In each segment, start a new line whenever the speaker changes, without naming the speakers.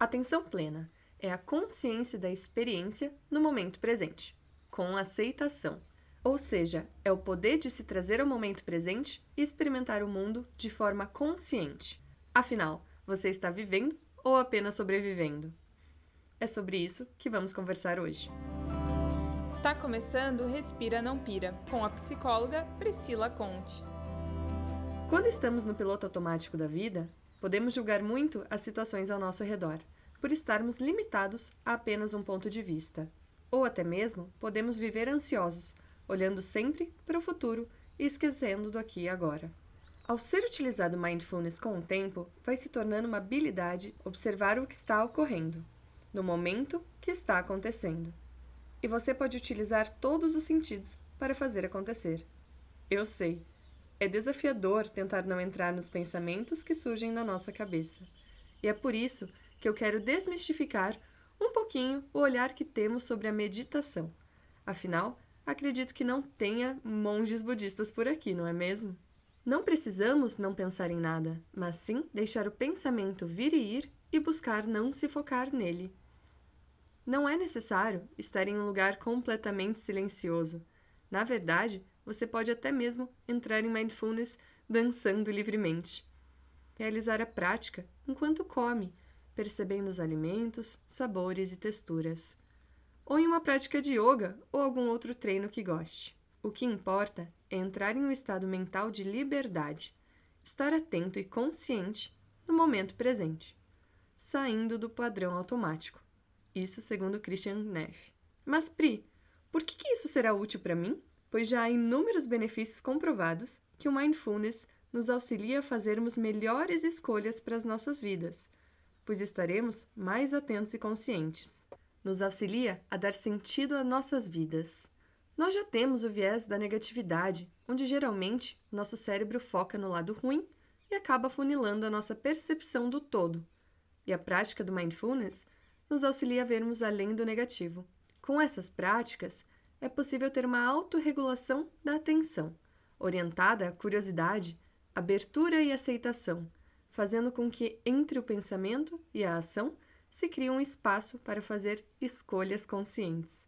Atenção plena é a consciência da experiência no momento presente, com aceitação. Ou seja, é o poder de se trazer ao momento presente e experimentar o mundo de forma consciente. Afinal, você está vivendo ou apenas sobrevivendo? É sobre isso que vamos conversar hoje.
Está começando Respira Não Pira, com a psicóloga Priscila Conte.
Quando estamos no piloto automático da vida, podemos julgar muito as situações ao nosso redor, por estarmos limitados a apenas um ponto de vista. Ou até mesmo podemos viver ansiosos, olhando sempre para o futuro e esquecendo do aqui e agora. Ao ser utilizado mindfulness com o tempo, vai se tornando uma habilidade observar o que está ocorrendo, no momento que está acontecendo e você pode utilizar todos os sentidos para fazer acontecer. Eu sei, é desafiador tentar não entrar nos pensamentos que surgem na nossa cabeça. E é por isso que eu quero desmistificar um pouquinho o olhar que temos sobre a meditação. Afinal, acredito que não tenha monges budistas por aqui, não é mesmo? Não precisamos não pensar em nada, mas sim deixar o pensamento vir e ir e buscar não se focar nele. Não é necessário estar em um lugar completamente silencioso. Na verdade, você pode até mesmo entrar em mindfulness dançando livremente. Realizar a prática enquanto come, percebendo os alimentos, sabores e texturas. Ou em uma prática de yoga ou algum outro treino que goste. O que importa é entrar em um estado mental de liberdade, estar atento e consciente no momento presente, saindo do padrão automático. Isso segundo Christian Neff. Mas, Pri, por que, que isso será útil para mim? Pois já há inúmeros benefícios comprovados que o mindfulness nos auxilia a fazermos melhores escolhas para as nossas vidas, pois estaremos mais atentos e conscientes. Nos auxilia a dar sentido às nossas vidas. Nós já temos o viés da negatividade, onde geralmente nosso cérebro foca no lado ruim e acaba funilando a nossa percepção do todo. E a prática do mindfulness nos auxilia a vermos além do negativo. Com essas práticas, é possível ter uma autorregulação da atenção, orientada à curiosidade, abertura e aceitação, fazendo com que entre o pensamento e a ação se crie um espaço para fazer escolhas conscientes.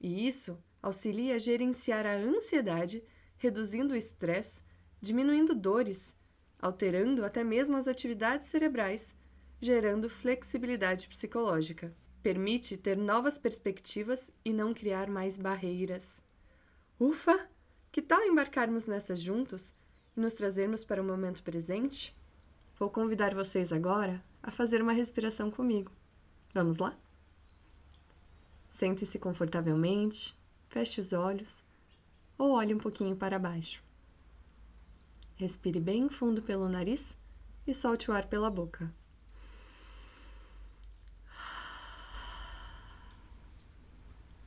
E isso auxilia a gerenciar a ansiedade, reduzindo o estresse, diminuindo dores, alterando até mesmo as atividades cerebrais gerando flexibilidade psicológica. Permite ter novas perspectivas e não criar mais barreiras. Ufa! Que tal embarcarmos nessa juntos e nos trazermos para o momento presente? Vou convidar vocês agora a fazer uma respiração comigo. Vamos lá? Sente-se confortavelmente, feche os olhos ou olhe um pouquinho para baixo. Respire bem fundo pelo nariz e solte o ar pela boca.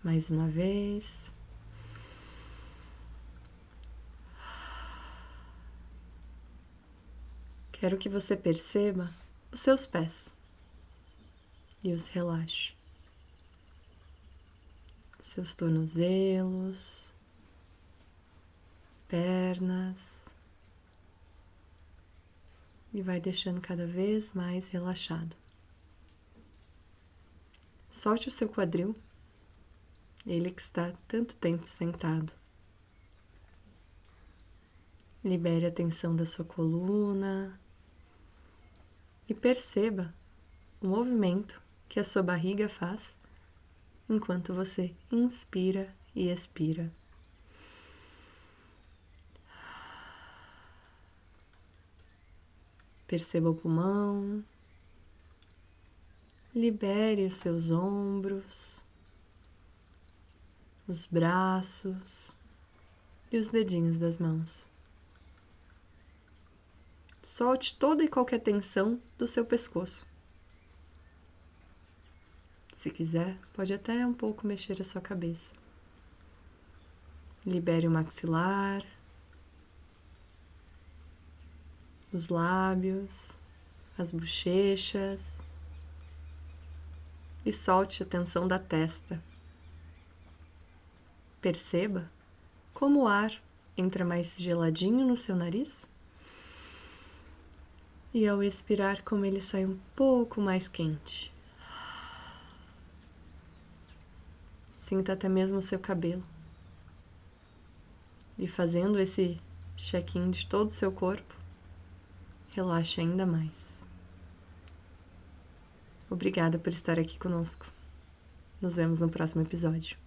Mais uma vez. Quero que você perceba os seus pés e os relaxe. Seus tornozelos, pernas, e vai deixando cada vez mais relaxado. Solte o seu quadril ele que está tanto tempo sentado. Libere a tensão da sua coluna e perceba o movimento que a sua barriga faz enquanto você inspira e expira. Perceba o pulmão, libere os seus ombros os braços e os dedinhos das mãos. Solte toda e qualquer tensão do seu pescoço. Se quiser, pode até um pouco mexer a sua cabeça. Libere o maxilar, os lábios, as bochechas e solte a tensão da testa. Perceba como o ar entra mais geladinho no seu nariz e ao expirar, como ele sai um pouco mais quente. Sinta até mesmo o seu cabelo. E fazendo esse check-in de todo o seu corpo, relaxe ainda mais. Obrigada por estar aqui conosco. Nos vemos no próximo episódio.